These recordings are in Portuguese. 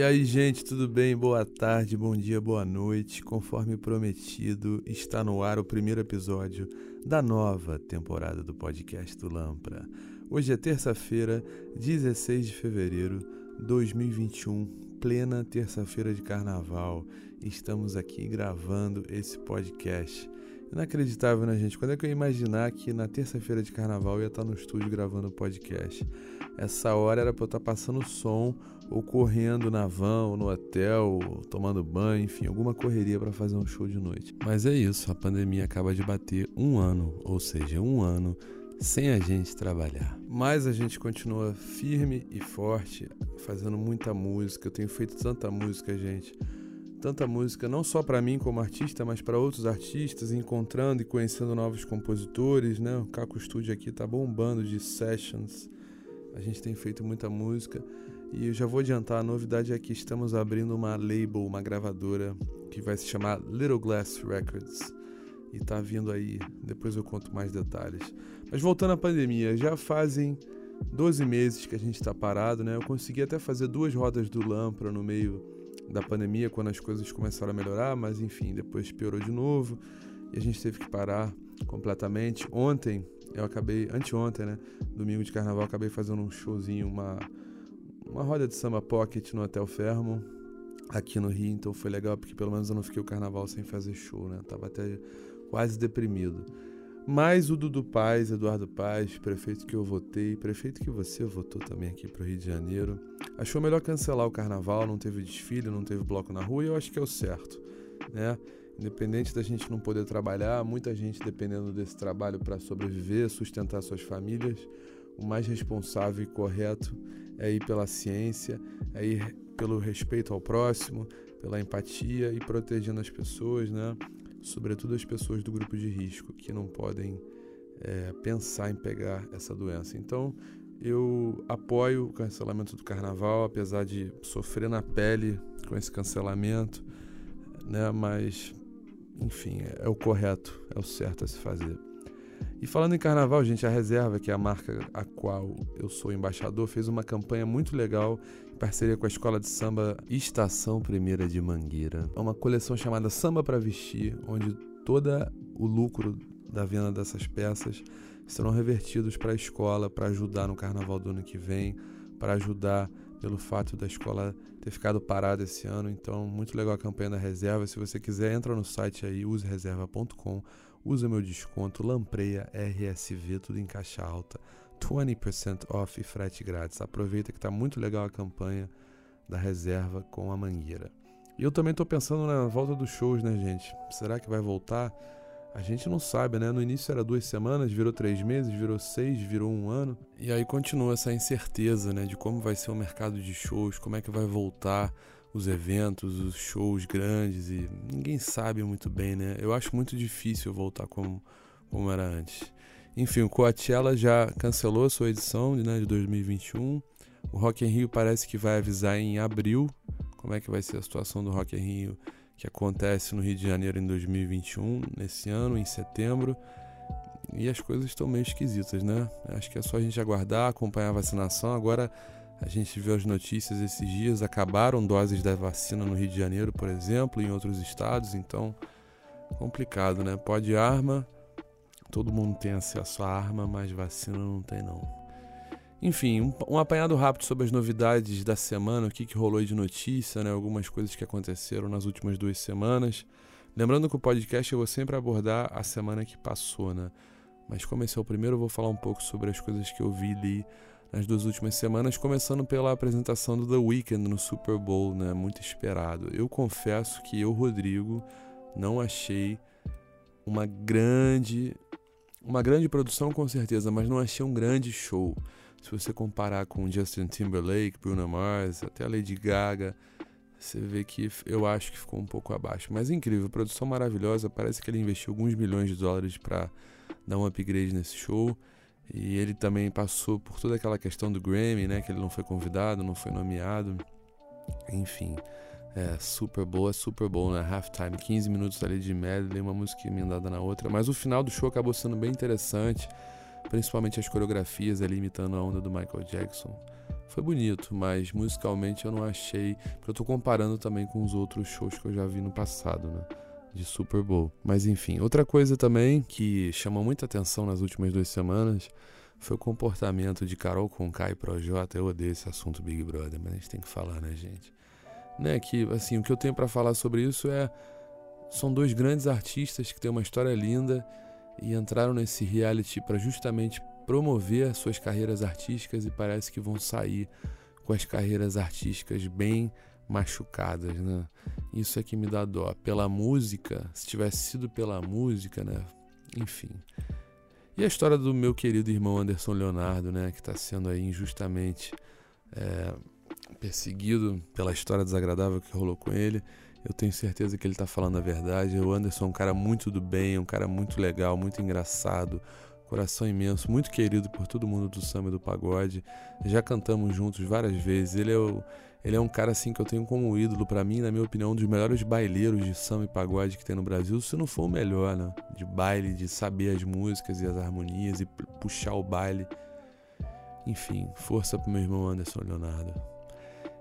E aí, gente, tudo bem? Boa tarde, bom dia, boa noite. Conforme prometido, está no ar o primeiro episódio da nova temporada do Podcast do Lampra. Hoje é terça-feira, 16 de fevereiro de 2021, plena terça-feira de carnaval. Estamos aqui gravando esse podcast. Inacreditável, né, gente? Quando é que eu ia imaginar que na terça-feira de carnaval eu ia estar no estúdio gravando o podcast? Essa hora era para eu estar passando som, ou correndo na van, ou no hotel, ou tomando banho, enfim, alguma correria para fazer um show de noite. Mas é isso, a pandemia acaba de bater um ano, ou seja, um ano sem a gente trabalhar. Mas a gente continua firme e forte, fazendo muita música. Eu tenho feito tanta música, gente tanta música não só para mim como artista, mas para outros artistas, encontrando e conhecendo novos compositores, né? O Caco Studio aqui tá bombando de sessions. A gente tem feito muita música e eu já vou adiantar, a novidade é que estamos abrindo uma label, uma gravadora que vai se chamar Little Glass Records. E tá vindo aí, depois eu conto mais detalhes. Mas voltando à pandemia, já fazem 12 meses que a gente está parado, né? Eu consegui até fazer duas rodas do Lampra no meio da pandemia, quando as coisas começaram a melhorar, mas enfim, depois piorou de novo e a gente teve que parar completamente. Ontem, eu acabei, anteontem, né, domingo de carnaval, acabei fazendo um showzinho, uma, uma roda de samba pocket no Hotel Fermo, aqui no Rio, então foi legal porque pelo menos eu não fiquei o carnaval sem fazer show, né, tava até quase deprimido. Mas o Dudu Paz, Eduardo Paz, prefeito que eu votei, prefeito que você votou também aqui para o Rio de Janeiro, achou melhor cancelar o carnaval, não teve desfile, não teve bloco na rua, e eu acho que é o certo, né? Independente da gente não poder trabalhar, muita gente dependendo desse trabalho para sobreviver, sustentar suas famílias, o mais responsável e correto é ir pela ciência, é ir pelo respeito ao próximo, pela empatia e protegendo as pessoas, né? sobretudo as pessoas do grupo de risco que não podem é, pensar em pegar essa doença. Então, eu apoio o cancelamento do carnaval, apesar de sofrer na pele com esse cancelamento, né? Mas, enfim, é, é o correto, é o certo a se fazer. E falando em carnaval, gente, a Reserva, que é a marca a qual eu sou embaixador, fez uma campanha muito legal em parceria com a Escola de Samba Estação Primeira de Mangueira. É uma coleção chamada Samba para Vestir, onde todo o lucro da venda dessas peças serão revertidos para a escola para ajudar no carnaval do ano que vem, para ajudar pelo fato da escola ter ficado parada esse ano. Então, muito legal a campanha da reserva. Se você quiser, entra no site aí, usereserva.com usa meu desconto Lampreia RSV, tudo em caixa alta, 20% off e frete grátis. Aproveita que está muito legal a campanha da reserva com a Mangueira. E eu também estou pensando na volta dos shows, né, gente? Será que vai voltar? A gente não sabe, né? No início era duas semanas, virou três meses, virou seis, virou um ano. E aí continua essa incerteza, né? De como vai ser o mercado de shows, como é que vai voltar os eventos, os shows grandes e ninguém sabe muito bem, né? Eu acho muito difícil voltar como, como era antes. Enfim, o Coachella já cancelou a sua edição né, de 2021. O Rock in Rio parece que vai avisar em abril como é que vai ser a situação do Rock in Rio que acontece no Rio de Janeiro em 2021, nesse ano, em setembro. E as coisas estão meio esquisitas, né? Acho que é só a gente aguardar, acompanhar a vacinação. Agora a gente viu as notícias esses dias, acabaram doses da vacina no Rio de Janeiro, por exemplo, em outros estados, então complicado, né? Pode arma, todo mundo tem acesso à arma, mas vacina não tem não. Enfim, um, um apanhado rápido sobre as novidades da semana, o que, que rolou de notícia, né? Algumas coisas que aconteceram nas últimas duas semanas. Lembrando que o podcast eu vou sempre abordar a semana que passou, né? Mas como esse é o primeiro, eu vou falar um pouco sobre as coisas que eu vi ali nas duas últimas semanas, começando pela apresentação do The Weeknd no Super Bowl, né? Muito esperado. Eu confesso que eu, Rodrigo, não achei uma grande uma grande produção com certeza, mas não achei um grande show. Se você comparar com Justin Timberlake, Bruno Mars, até Lady Gaga, você vê que eu acho que ficou um pouco abaixo. Mas incrível, produção maravilhosa. Parece que ele investiu alguns milhões de dólares para dar um upgrade nesse show. E ele também passou por toda aquela questão do Grammy, né? Que ele não foi convidado, não foi nomeado. Enfim, é super boa, super boa, né? Halftime, 15 minutos ali de medley, uma música emendada na outra. Mas o final do show acabou sendo bem interessante, principalmente as coreografias ali imitando a onda do Michael Jackson. foi bonito, mas musicalmente eu não achei, porque eu tô comparando também com os outros shows que eu já vi no passado, né? De Super Bowl. Mas enfim, outra coisa também que chamou muita atenção nas últimas duas semanas foi o comportamento de Carol Conká e Projota. Eu odeio esse assunto Big Brother, mas a gente tem que falar, né, gente? Né, que assim, o que eu tenho para falar sobre isso é são dois grandes artistas que têm uma história linda e entraram nesse reality para justamente promover suas carreiras artísticas e parece que vão sair com as carreiras artísticas bem machucadas, né? Isso é que me dá dó. Pela música, se tivesse sido pela música, né? Enfim. E a história do meu querido irmão Anderson Leonardo, né? Que está sendo aí injustamente é, perseguido pela história desagradável que rolou com ele. Eu tenho certeza que ele está falando a verdade. O Anderson é um cara muito do bem, um cara muito legal, muito engraçado, coração imenso, muito querido por todo mundo do samba e do pagode. Já cantamos juntos várias vezes. Ele é, o, ele é um cara assim que eu tenho como ídolo para mim, na minha opinião, um dos melhores baileiros de samba e pagode que tem no Brasil, se não for o melhor, né? De baile, de saber as músicas e as harmonias e puxar o baile. Enfim, força pro meu irmão Anderson Leonardo.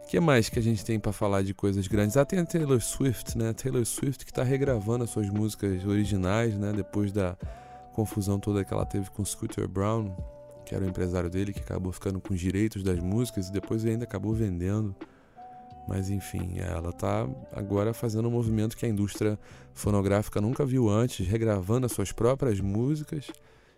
O que mais que a gente tem para falar de coisas grandes? Ah, tem a Taylor Swift, né? Taylor Swift que tá regravando as suas músicas originais, né? Depois da confusão toda que ela teve com Scooter Brown, que era o empresário dele, que acabou ficando com os direitos das músicas e depois ainda acabou vendendo. Mas enfim, ela está agora fazendo um movimento que a indústria fonográfica nunca viu antes, regravando as suas próprias músicas.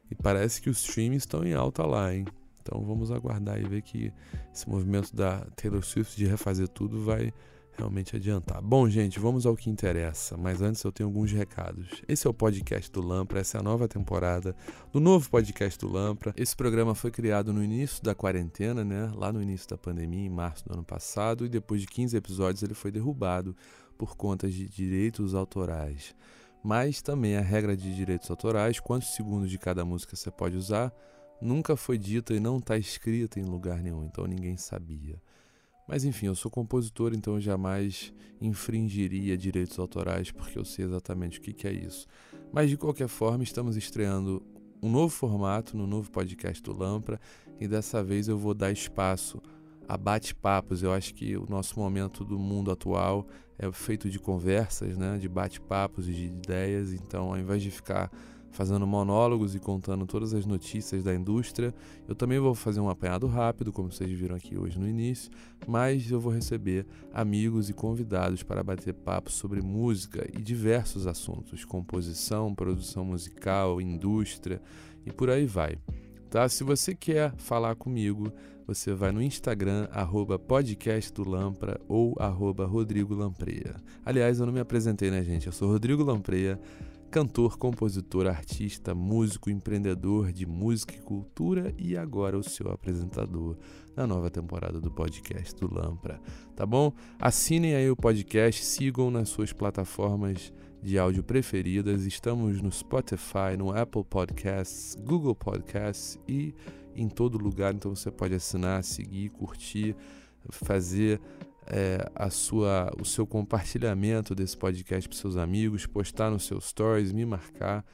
E parece que os streams estão em alta lá, hein? Então vamos aguardar e ver que esse movimento da Taylor Swift de refazer tudo vai realmente adiantar. Bom, gente, vamos ao que interessa, mas antes eu tenho alguns recados. Esse é o podcast do Lampra, essa é a nova temporada do novo podcast do Lampra. Esse programa foi criado no início da quarentena, né? Lá no início da pandemia, em março do ano passado, e depois de 15 episódios ele foi derrubado por conta de direitos autorais. Mas também a regra de direitos autorais, quantos segundos de cada música você pode usar, nunca foi dita e não está escrita em lugar nenhum, então ninguém sabia. Mas enfim, eu sou compositor, então eu jamais infringiria direitos autorais, porque eu sei exatamente o que, é isso. Mas de qualquer forma, estamos estreando um novo formato no novo podcast do Lampra e dessa vez eu vou dar espaço a bate-papos. Eu acho que o nosso momento do mundo atual é feito de conversas, né, de bate-papos e de ideias. Então, ao invés de ficar fazendo monólogos e contando todas as notícias da indústria. Eu também vou fazer um apanhado rápido, como vocês viram aqui hoje no início, mas eu vou receber amigos e convidados para bater papo sobre música e diversos assuntos, composição, produção musical, indústria e por aí vai. Tá? Se você quer falar comigo, você vai no Instagram, arroba ou arroba. Aliás, eu não me apresentei, né, gente? Eu sou Rodrigo Lampreia, cantor, compositor, artista, músico, empreendedor de música e cultura e agora o seu apresentador na nova temporada do podcast do Lampra, tá bom? Assinem aí o podcast, sigam nas suas plataformas de áudio preferidas. Estamos no Spotify, no Apple Podcasts, Google Podcasts e em todo lugar, então você pode assinar, seguir, curtir, fazer é, a sua, o seu compartilhamento desse podcast para seus amigos, postar nos seus stories, me marcar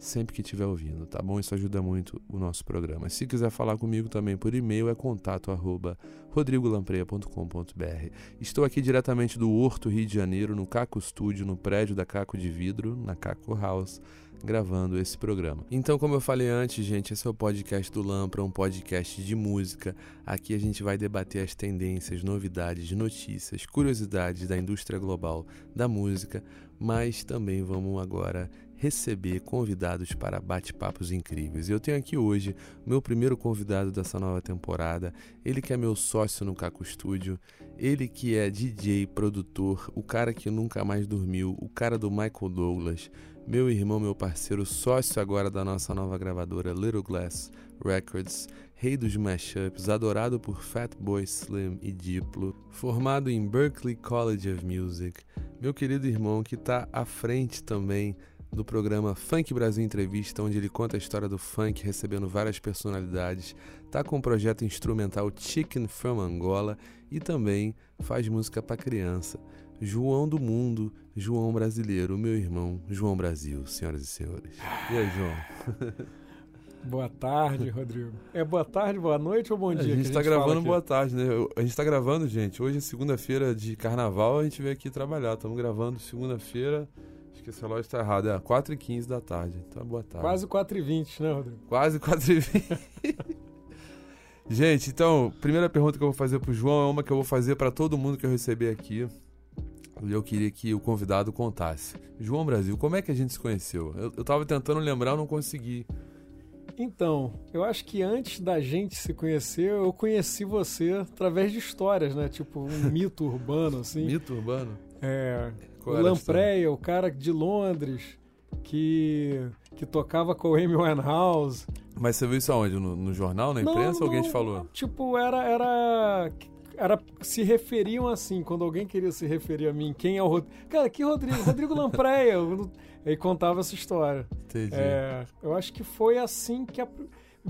sempre que estiver ouvindo, tá bom? Isso ajuda muito o nosso programa. Se quiser falar comigo também por e-mail, é contato arroba rodrigolampreia.com.br. Estou aqui diretamente do Horto, Rio de Janeiro, no Caco Studio, no prédio da Caco de Vidro, na Caco House, gravando esse programa. Então, como eu falei antes, gente, esse é o podcast do Lampra, um podcast de música. Aqui a gente vai debater as tendências, novidades, notícias, curiosidades da indústria global da música, mas também vamos agora receber convidados para bate-papos incríveis. Eu tenho aqui hoje meu primeiro convidado dessa nova temporada, ele que é meu sócio no Caco Studio, ele que é DJ, produtor, o cara que nunca mais dormiu, o cara do Michael Douglas, meu irmão, meu parceiro, sócio agora da nossa nova gravadora Little Glass Records, rei dos mashups, adorado por Fatboy Slim e Diplo, formado em Berklee College of Music, meu querido irmão que está à frente também do programa Funk Brasil Entrevista, onde ele conta a história do funk recebendo várias personalidades, tá com o projeto instrumental Chicken from Angola e também faz música para criança. João do Mundo, João Brasileiro, meu irmão, João Brasil, senhoras e senhores. E aí, João? Boa tarde, Rodrigo. É boa tarde, boa noite ou bom dia? A gente está gravando boa tarde, né? A gente está gravando, gente. Hoje é segunda-feira de carnaval, a gente veio aqui trabalhar. Estamos gravando segunda-feira. Acho que esse relógio está errado. É 4h15 da tarde. Então, boa tarde. Quase 4h20, né, Rodrigo? Quase 4h20. gente, então, primeira pergunta que eu vou fazer pro João é uma que eu vou fazer para todo mundo que eu receber aqui. E eu queria que o convidado contasse. João Brasil, como é que a gente se conheceu? Eu, eu tava tentando lembrar, não consegui. Então, eu acho que antes da gente se conhecer, eu conheci você através de histórias, né? Tipo, um mito urbano, assim. Mito urbano? É. Qual o Lampreia, o cara de Londres, que, que tocava com o Amy Winehouse. Mas você viu isso aonde? No, no jornal, na imprensa, não, ou alguém te falou? Tipo, era, era era, se referiam assim, quando alguém queria se referir a mim, quem é o Rodrigo? Cara, que Rodrigo? Rodrigo Lampreia. Aí contava essa história. Entendi. É, eu acho que foi assim que. A,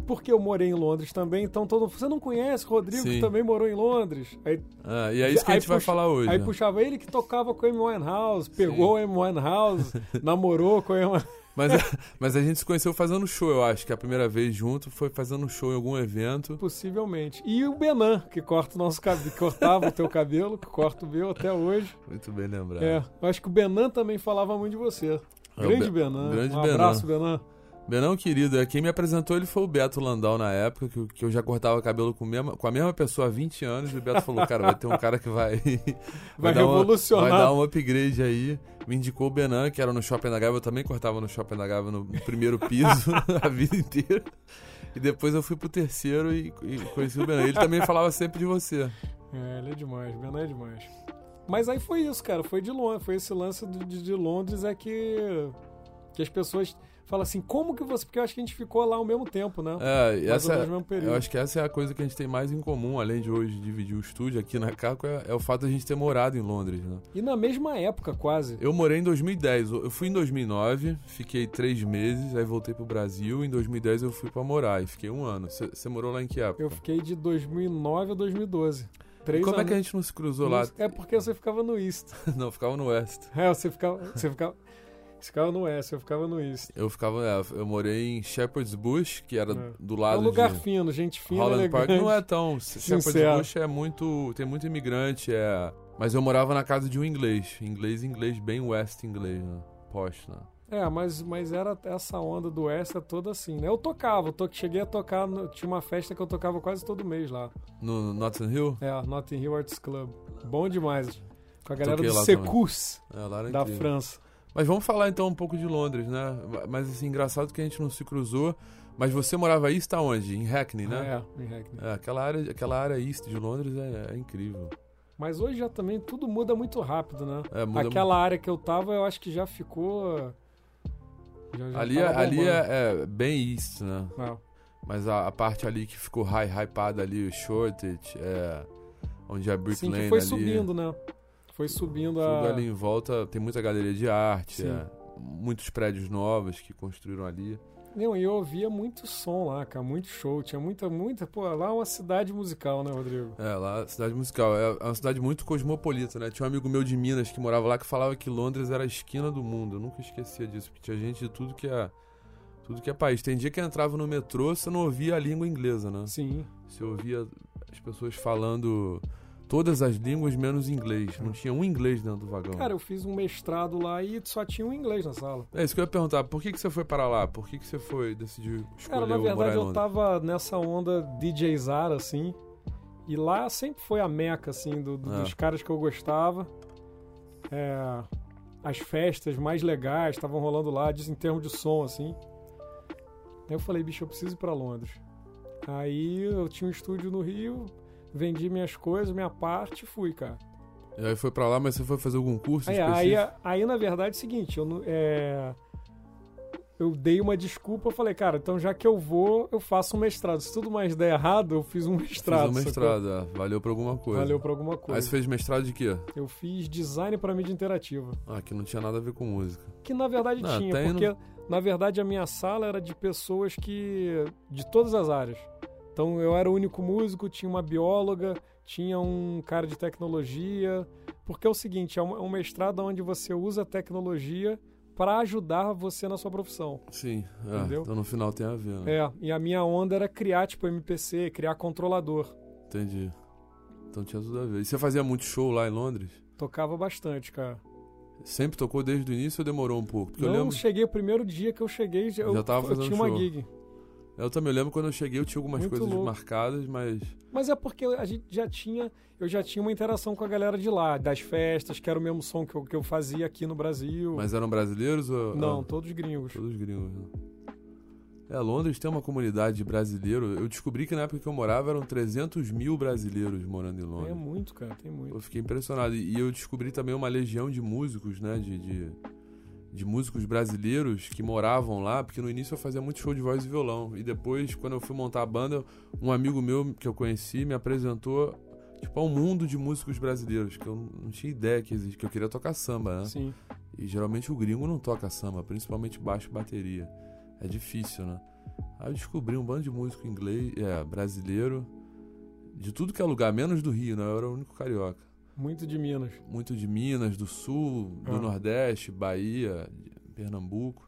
porque eu morei em Londres também, então todo Você não conhece o Rodrigo, Sim. que também morou em Londres? Aí, ah, e é isso que a gente puxa, vai falar hoje. Aí né? puxava ele que tocava com a Amy Winehouse, pegou Sim. a Amy Winehouse, namorou com a Amy mas, mas a gente se conheceu fazendo show, eu acho que a primeira vez junto foi fazendo show em algum evento. Possivelmente. E o Benan, que corta o nosso cabelo, cortava o teu cabelo, que corta o meu até hoje. Muito bem lembrado. É, eu acho que o Benan também falava muito de você. É, Grande Be Benan. Grande um abraço, Benan. Benão, querido, é, quem me apresentou ele foi o Beto Landau na época, que, que eu já cortava cabelo com, mesma, com a mesma pessoa há 20 anos. E o Beto falou: Cara, vai ter um cara que vai. vai, vai revolucionar. Uma, vai dar um upgrade aí. Me indicou o Benan, que era no Shopping da Gávea. Eu também cortava no Shopping da Gávea no primeiro piso a vida inteira. E depois eu fui pro terceiro e, e conheci o Benan. Ele também falava sempre de você. É, ele é demais, Benan é demais. Mas aí foi isso, cara. Foi de Londres. Foi esse lance de, de Londres é que, que as pessoas fala assim, como que você. Porque eu acho que a gente ficou lá ao mesmo tempo, né? É, e essa, eu acho que essa é a coisa que a gente tem mais em comum, além de hoje dividir o estúdio aqui na Caco, é, é, o fato de a gente ter morado em Londres, né? E na mesma época, quase. Eu morei em 2010. Eu fui em 2009, fiquei três meses, aí voltei pro Brasil. Em 2010 eu fui para morar e fiquei um ano. Você morou lá em que época? Eu fiquei de 2009 a 2012. Três como anos. é que a gente não se cruzou lá? É porque você ficava no East. não, ficava no West. É, você ficava. Você ficava... Você ficava no West, eu ficava no East. Eu ficava, é, eu morei em Shepherd's Bush, que era é. do lado É um lugar de fino, gente fina, Holland elegante. Park não é tão... Shepherd's Bush é muito... tem muito imigrante, é... Mas eu morava na casa de um inglês. Inglês, inglês, bem West inglês, né? Posh, né? É, mas, mas era essa onda do West é toda assim, né? Eu tocava, eu to... cheguei a tocar, no... tinha uma festa que eu tocava quase todo mês lá. No Notting Hill? É, Notting Hill Arts Club. Bom demais. Com a galera Toquei do Secus, é, da França. Mas vamos falar então um pouco de Londres, né? Mas assim, engraçado que a gente não se cruzou. Mas você morava aí, está onde? Em Hackney, né? É, em Hackney. É, aquela, área, aquela área east de Londres é, é, incrível. Mas hoje já também tudo muda muito rápido, né? É, aquela área que eu tava, eu acho que já ficou. Já, já ali é, ali é, é, bem east, né? É. Mas a, a, parte ali que ficou high, hypada ali, o Shortage, é, onde é Brick Sim, Lane que foi ali. subindo, né? Foi subindo a. Tudo ali em volta tem muita galeria de arte, é, muitos prédios novos que construíram ali. Não, e eu ouvia muito som lá, cara, muito show. Tinha muita, muita. Pô, lá é uma cidade musical, né, Rodrigo? É, lá, cidade musical. É, é uma cidade muito cosmopolita, né? Tinha um amigo meu de Minas que morava lá que falava que Londres era a esquina do mundo. Eu nunca esquecia disso, porque tinha gente de tudo que é. Tudo que é país. Tem dia que entrava no metrô, você não ouvia a língua inglesa, né? Sim. Você ouvia as pessoas falando todas as línguas menos inglês. Não tinha um inglês dentro do vagão. Cara, eu fiz um mestrado lá e só tinha um inglês na sala. É isso que eu ia perguntar. Por que, que você foi para lá? Por que, que você foi decidir escolher Cara, na verdade eu tava nessa onda DJ Zara, assim. E lá sempre foi a meca, assim, do, do, é. dos caras que eu gostava. É, as festas mais legais estavam rolando lá, em termos de som, assim. Aí eu falei, bicho, eu preciso ir pra Londres. Aí eu tinha um estúdio no Rio, vendi minhas coisas, minha parte e fui, cara. E aí foi para lá, mas você foi fazer algum curso aí, aí, aí, na verdade, é o seguinte, eu, é, eu dei uma desculpa, eu falei, cara, então já que eu vou, eu faço um mestrado. Se tudo mais der errado, eu fiz um mestrado. Fiz um mestrado, é. valeu pra alguma coisa. Valeu pra alguma coisa. Aí você fez mestrado de quê? Eu fiz design para mídia interativa. Ah, que não tinha nada a ver com música. Que na verdade não, tinha, porque na verdade a minha sala era de pessoas que... de todas as áreas. Então eu era o único músico, tinha uma bióloga, tinha um cara de tecnologia, porque é o seguinte, é um, é mestrado onde você usa tecnologia para ajudar você na sua profissão. Sim, é, entendeu? Então no final tem a ver. Né? É, e a minha onda era criar tipo MPC, criar controlador. Entendi. Então tinha tudo a ver. E você fazia muito show lá em Londres? Tocava bastante, cara. Sempre tocou desde o início ou demorou um pouco? Porque Não, eu lembro... cheguei o primeiro dia que eu cheguei, já, já tava fazendo eu tinha show. uma gig. Eu também lembro quando eu cheguei, eu tinha algumas Muito coisas louco. marcadas, mas. Mas é porque a gente já tinha. Eu já tinha uma interação com a galera de lá, das festas, que era o mesmo som que eu, que eu fazia aqui no Brasil. Mas eram brasileiros ou. Não, todos gringos. Todos gringos, né? É, Londres tem uma comunidade brasileira. Eu descobri que na época que eu morava eram 300 mil brasileiros morando em Londres. É muito, cara, tem muito. Eu fiquei impressionado. E eu descobri também uma legião de músicos, né? De, de, de, músicos brasileiros que moravam lá, porque no início eu fazia muito show de voz e violão. E depois, quando eu fui montar a banda, um amigo meu que eu conheci me apresentou tipo, a um mundo de músicos brasileiros, que eu não tinha ideia que existia, que eu queria tocar samba, né? Sim. E geralmente o gringo não toca samba, principalmente baixo e bateria é difícil, né? Aí eu descobri um bando de músico inglês, é, brasileiro, de tudo que é lugar, menos do Rio, né? Eu era o único carioca. Muito de Minas. Muito de Minas, do Sul, do ah. Nordeste, Bahia, Pernambuco.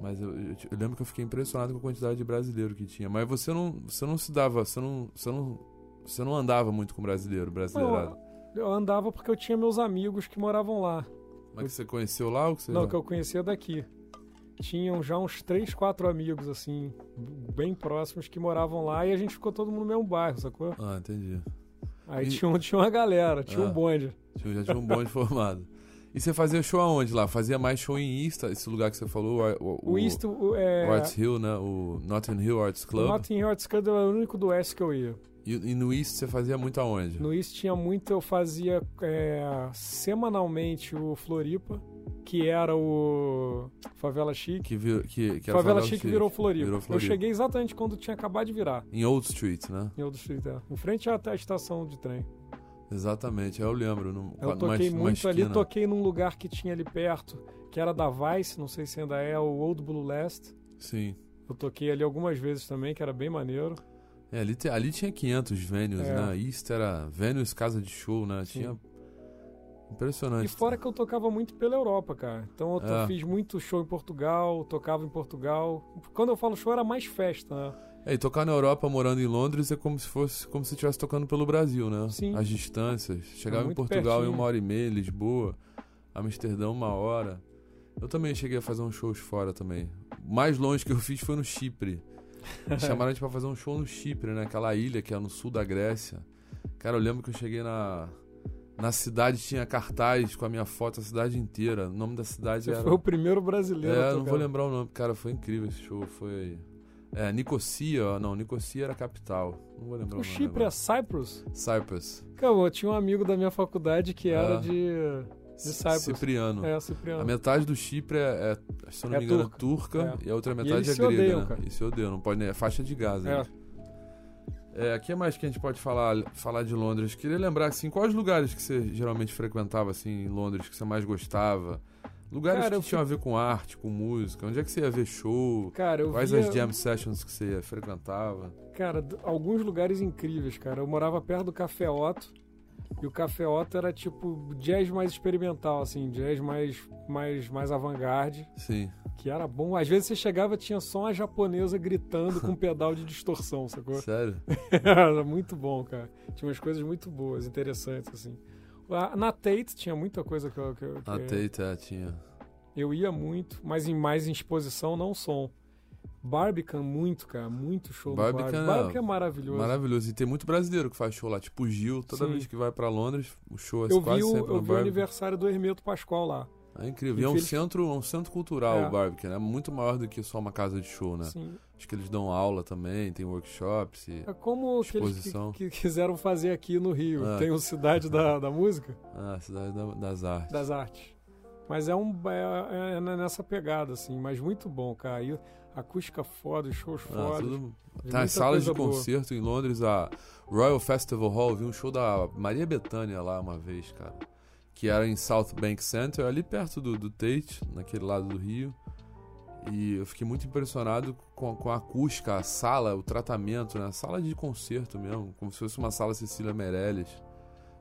Mas eu, eu, eu, lembro que eu fiquei impressionado com a quantidade de brasileiro que tinha. Mas você não, você não se dava, você não, você não, você não andava muito com brasileiro, brasileirado. Eu, eu andava porque eu tinha meus amigos que moravam lá. Mas que você conheceu lá ou que você Não, já... que eu conhecia daqui tinham já uns três, quatro amigos, assim, bem próximos que moravam lá e a gente ficou todo mundo no mesmo bairro, sacou? Ah, entendi. Aí e... tinha, tinha uma galera, tinha ah, um bonde. Já tinha um bonde formado. E você fazia show aonde lá? Fazia mais show em East, esse lugar que você falou? O, o, o East, o, é... o Arts Hill, né? O Notting Hill Arts Club. O Notting Hill Arts Club era o único do West que eu ia. E, e, no East você fazia muito aonde? No East tinha muito, eu fazia é, semanalmente o Floripa que era o Favela Chic. Que, vir, que, que Favela, Favela Chic, Chic virou, Floripa. virou Floripa. Eu cheguei exatamente quando tinha acabado de virar. Em Old Street, né? Em Old Street, é. Em frente à, à estação de trem. Exatamente, eu lembro. No, eu toquei muito ali, toquei num lugar que tinha ali perto, que era da Vice, não sei se ainda é, o Old Blue Last. Sim. Eu toquei ali algumas vezes também, que era bem maneiro. É, ali, ali tinha 500 venues, é. né? East era venues casa de show, né? Sim. Tinha Impressionante. E fora que eu tocava muito pela Europa, cara. Então eu é. fiz muito show em Portugal, tocava em Portugal. Quando eu falo show era mais festa, né? É, e tocar na Europa morando em Londres é como se fosse como se estivesse tocando pelo Brasil, né? Sim. As distâncias. Chegava é em Portugal pertinho. em uma hora e meia, Lisboa, Amsterdã uma hora. Eu também cheguei a fazer uns shows fora também. O mais longe que eu fiz foi no Chipre. Chamaram a gente pra fazer um show no Chipre, né? Aquela ilha que é no sul da Grécia. Cara, eu lembro que eu cheguei na na cidade tinha cartaz com a minha foto, a cidade inteira. O nome da cidade Você era. Foi o primeiro brasileiro. É, não vou lembrar o nome. Cara, foi incrível esse show. Foi. É, Nicosia, não, Nicosia era a capital. Não vou lembrar o, o. Chipre é Cyprus? Cyprus. Cara, eu tinha um amigo da minha faculdade que era é. de. De Cyprus. Cipriano. É, Cipriano. A metade do Chipre é, é se eu não é me engano, turca, turca e a outra metade é grega. Odeiam, né? Cara. E se odeiam, não pode, é faixa de gás. É. Né? É, o que mais que a gente pode falar, falar de Londres? Queria lembrar, assim, quais lugares que você geralmente frequentava, assim, em Londres, que você mais gostava? Lugares Cara, que tinham a ver com arte, com música. Onde é que você ia ver show? Cara, eu Quais via... as jam sessions que você frequentava? Cara, alguns lugares incríveis, cara. Eu morava perto do Café Otto. E o Café Otto era tipo jazz mais experimental, assim, jazz mais, mais, mais avant-garde. Sim. Que era bom. Às vezes você chegava tinha só uma japonesa gritando com um pedal de distorção, sacou? Sério? era muito bom, cara. Tinha umas coisas muito boas, interessantes, assim. Na Tate tinha muita coisa que eu. Que, que Na Tate, é, tinha. Eu ia muito, mas em mais em exposição, não som. Barbican, muito, cara. Muito show Barbican, Barbican. Barbican é maravilhoso. Maravilhoso. E tem muito brasileiro que faz show lá. Tipo o Gil, toda Sim. vez que vai para Londres, o show é eu quase vi o, sempre Eu vi o aniversário do Hermeto Pascoal lá. É incrível. E é um, centro, um centro cultural é. o Barbican. É muito maior do que só uma casa de show, né? Sim. Acho que eles dão aula também, tem workshops e É como exposição. que, que quiseram fazer aqui no Rio. É. Tem o Cidade da, da Música. Ah, Cidade da, das Artes. Das Artes. Mas é, um, é, é, nessa pegada, assim. Mas muito bom, cara. E acústica foda, shows ah, foda. Tudo... Tá em salas de concerto boa. em Londres, a Royal Festival Hall. Vi um show da Maria Bethânia lá uma vez, cara. Que era em South Bank Center, ali perto do, do Tate, naquele lado do Rio. E eu fiquei muito impressionado com, com a acústica, a sala, o tratamento, né? A sala de concerto mesmo, como se fosse uma sala Cecília Meirelles.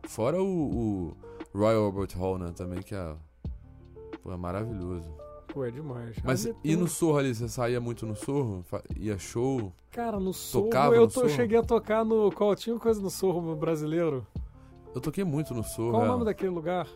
Fora o, o Royal Albert Hall, né? Também, que é, pô, é maravilhoso. Pô, é demais. Mas e tem- no Sorro ali, você saía muito no Sorro? Ia show? Cara, no Sorro, Tocava eu tô- Sorro? cheguei a tocar no... Qual tinha coisa no Sorro brasileiro? Eu toquei muito no Sorro. Qual é. o nome daquele lugar?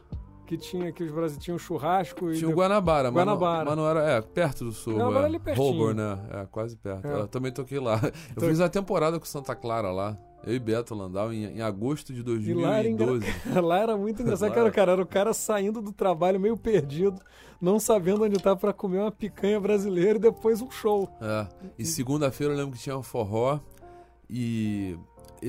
Que tinha que os brasileiros tinham churrasco e Tinha o Guanabara, mas não- Guanabara. Mas, não, era. É, perto do. Guanabara é. ali pertinho. Holborn, né? É, quase perto. É. Eu também toquei lá. Eu Tô- fiz uma temporada com Santa Clara lá. Eu e Beto Landau em, em agosto de E lá era, engra... 2012. lá era muito engraçado, cara, cara, era o cara saindo do trabalho meio perdido, não sabendo onde tá pra comer uma picanha brasileira e depois um show. É. E segunda-feira eu lembro que tinha um forró e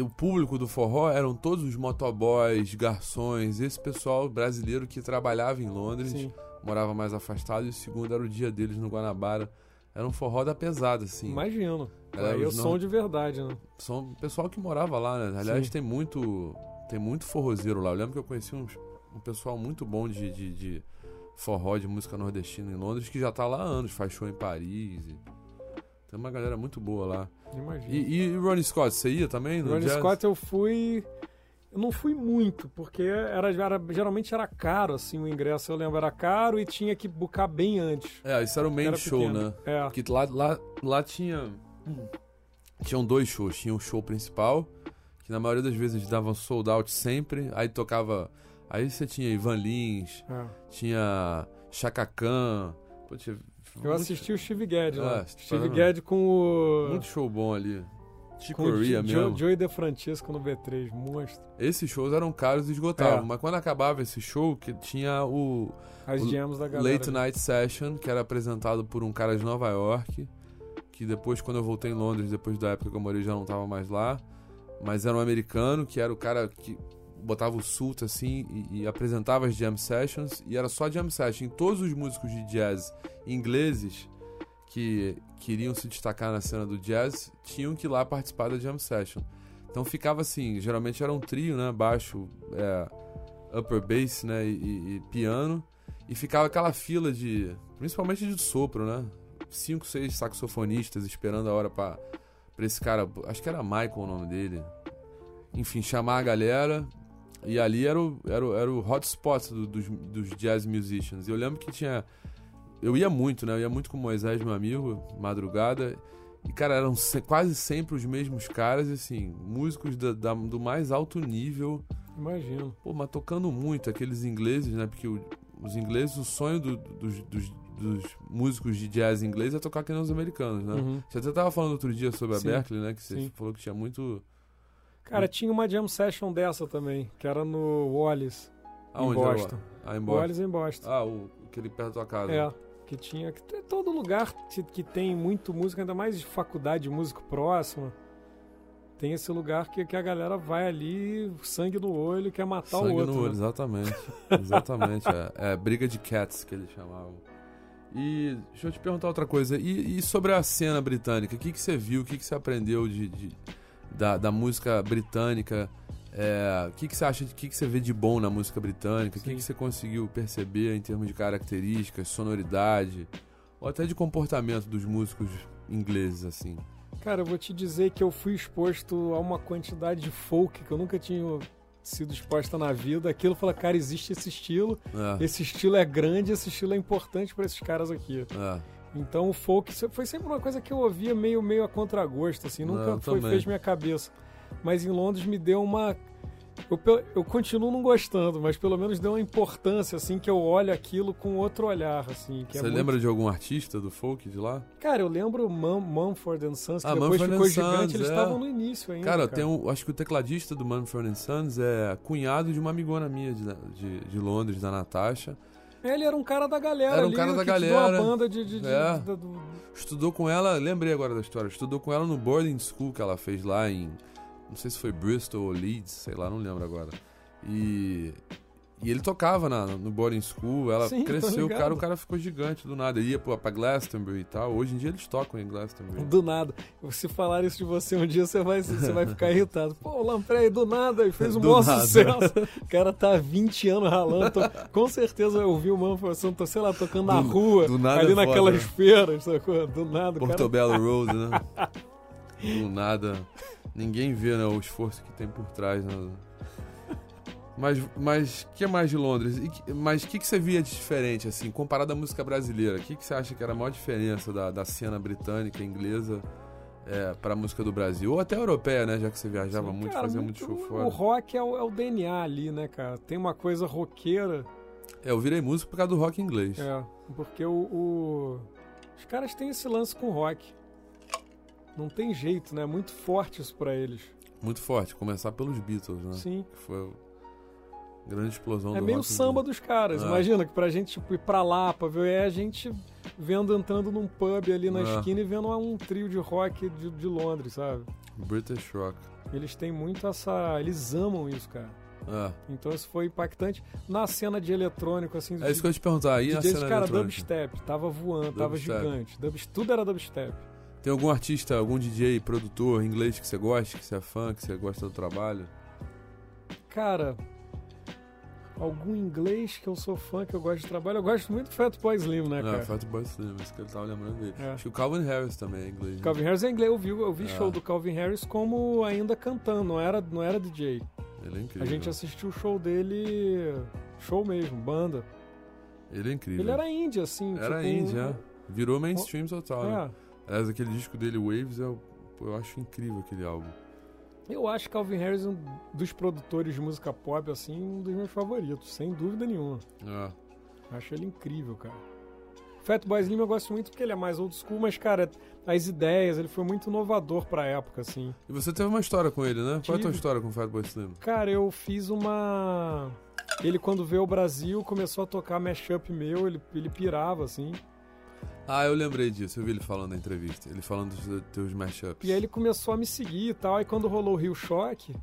o público do forró eram todos os motoboys, garçons, esse pessoal brasileiro que trabalhava em Londres, Sim. morava mais afastado, e segunda era o dia deles no Guanabara. Era um forró da pesada, assim. Imagino. É, Aí é o som de verdade, né? São pessoal que morava lá, né? Aliás, Sim. tem muito tem muito forrozeiro lá. Eu lembro que eu conheci uns- um pessoal muito bom de, de, de forró, de música nordestina em Londres, que já tá lá há anos, faz show em Paris. e- Tem uma galera muito boa lá. Imagino. E, e Ronnie Scott, você ia também? Ronnie jazz? Scott eu fui. Eu não fui muito, porque era, era- geralmente era caro, assim, o ingresso, eu lembro, era caro e tinha que buscar bem antes. É, isso era o main show, pequeno. né? É. Porque lá, lá, lá tinha. Tinham dois shows. Tinha o show principal, que na maioria das vezes davam sold out sempre. Aí tocava. Aí você tinha Ivan Lins, é. tinha Chaka Khan. Pô, tinha Eu assisti o Steve Gadd lá. Ah, Steve tá. Gadd com o. Muito show bom ali. Chico Jo- mesmo. Joey De Francisco no B3, monstro. Esses shows eram caros e esgotavam. É. Mas quando acabava esse show, que tinha o As O da galera. Late Night Session, que era apresentado por um cara de Nova York, que depois, quando eu voltei em Londres, depois da época que eu morei, já não tava mais lá. Mas era um americano, que era o cara que botava o sult assim e, e apresentava as jam sessions, e era só jam session. Todos os músicos de jazz ingleses que queriam se destacar na cena do jazz tinham que ir lá participar da jam session. Então ficava assim, geralmente era um trio, né? Baixo, é, upper bass, né? E, e- piano. E ficava aquela fila de. Principalmente de sopro, né? Cinco, seis saxofonistas esperando a hora pra esse cara. Acho que era Michael o nome dele. Enfim, chamar a galera. E ali era o, era o, era o hotspot do- dos, dos jazz musicians. Eu lembro que tinha. Eu ia muito, né? Eu ia muito com o Moisés, meu amigo, madrugada. E, cara, eram se- quase sempre os mesmos caras, assim, músicos da- da- do mais alto nível. Imagino. Pô, mas tocando muito aqueles ingleses, né? Porque o- os ingleses, o sonho do- dos, dos- dos músicos de jazz inglês é tocar que nem os americanos, né? Uhum. Você até tava falando outro dia sobre a Sim, Berkeley, né? Que você sim. falou que tinha muito. Cara, tinha uma jam session dessa também, que era no Wallace, Aonde em? Boston. Ah, em Boston. Wallace em Boston. Ah, o, aquele perto da tua casa. É, que tinha. Que todo lugar que, que tem muito música, ainda mais de faculdade de músico próximo, tem esse lugar que, que a galera vai ali, sangue no olho, quer matar Sangue o outro. no olho, né? exatamente. exatamente. É, é briga de cats que eles chamavam. E deixa eu te perguntar outra coisa. E, e sobre a cena britânica? O que, que você viu? O que, que você aprendeu de, de- da, da música britânica? É, o que, que você acha? O que, que você vê de bom na música britânica? O que, que você conseguiu perceber em termos de características, sonoridade, ou até de comportamento dos músicos ingleses, assim? Cara, eu vou te dizer que eu fui exposto a uma quantidade de folk que eu nunca tinha sido exposta na vida. Aquilo fala, cara, existe esse estilo, É, esse estilo é grande, esse estilo é importante para esses caras aqui. é. Então o folk foi sempre uma coisa que eu ouvia meio meio a contragosto, assim, nunca eu foi fez minha cabeça. Mas em Londres me deu uma eu, eu continuo não gostando, mas pelo menos deu uma importância assim que eu olho aquilo com outro olhar, assim, que é Você muito- lembra de algum artista do folk de lá? Cara, eu lembro Mum, Mumford and Sons, que Ah, depois Mumford ficou gigante, Sons, eles é. estavam no início ainda. Cara, tem um, acho que o tecladista do Manfred and Sons é cunhado de uma amigona minha de, de, de Londres, da Natasha. Ele era um cara da galera Era um ali, cara da que estudou galera. a banda de, de, de- É. da- do- Estudou com ela, lembrei agora da história, estudou com ela no boarding school que ela fez lá em, não sei se foi Bristol ou Leeds, sei lá, não lembro agora. E, e ele tocava na, no boarding school, ela Sim, cresceu, o cara, o cara ficou gigante do nada, ia pra, pra Glastonbury e tal. Hoje em dia eles tocam em Glastonbury. Do nada. Se falar isso de você um dia, você vai, você vai ficar irritado. Pô, o Lamprey, do nada, e fez um nada. sucesso. O cara tá há 20 anos ralando. Tô- com certeza eu ouvi o Manfred tô, sei lá, tocando na Do- rua, do nada ali é foda, naquelas né? feiras, sacou? Do nada, o cara... Portobello Road, né? Do nada. Ninguém vê né, o esforço que tem por trás. Né? Mas o mas, que mais de Londres? E, mas o que, que você via de diferente, assim, comparado à música brasileira? O que, que você acha que era a maior diferença da, da cena britânica, inglesa, é, para a música do Brasil? Ou até europeia, né? Já que você viajava Sim, muito, cara, fazia muito, muito show fora. O rock é o, é o, DNA ali, né, cara? Tem uma coisa roqueira. É, eu virei músico por causa do rock inglês. É, porque o, o... os caras têm esse lance com rock. Não tem jeito, né? Muito forte isso pra eles. Muito forte. Começar pelos Beatles, né? Sim. Que foi grande explosão é do meio samba dos caras. É. Imagina que pra gente tipo, ir pra lá, pra ver, é a gente vendo, entrando num pub ali na é. esquina e vendo um trio de rock de, de Londres, sabe? British Rock. Eles têm muito essa. Eles amam isso, cara. É. Então isso foi impactante. Na cena de eletrônico, assim. É isso que eu ia te perguntar. Aí na cena cara, dubstep, tava voando, tava gigante. Dub, tudo era dubstep. Tem algum artista, algum DJ, produtor inglês que você gosta, que você é fã, que você gosta do trabalho? Cara, algum inglês que eu sou fã, que eu gosto de trabalho. Eu gosto muito do Fatboy Slim, né, cara? É, Fatboy Slim, isso que ele tava lembrando dele. É. Acho que o Calvin Harris também é inglês. Né? Calvin Harris é inglês. Eu vi, eu vi é. show do Calvin Harris como ainda cantando, não era, não era DJ. Ele é incrível. A gente assistiu o show dele, show mesmo, banda. Ele é incrível. Ele era indie, assim. Era tipo, indie, é. Virou mainstream total, né? é. né? Aliás, aquele disco dele, Waves, eu, eu acho incrível aquele álbum. Eu acho Calvin Harris um dos produtores de música pop, assim, um dos meus favoritos, sem dúvida nenhuma. É. Acho ele incrível, cara. Fatboy Slim eu gosto muito porque ele é mais old school, mas, cara, as ideias, ele foi muito inovador pra época, assim. E você teve uma história com ele, né? Tive... Qual é a tua história com o Fatboy Slim? Cara, eu fiz uma... Ele, quando veio ao Brasil, começou a tocar mashup meu, ele, ele pirava, assim. Ah, eu lembrei disso, eu vi ele falando na entrevista, ele falando dos teus mashups. E aí ele começou a me seguir e tal, aí quando rolou o Rio Choque,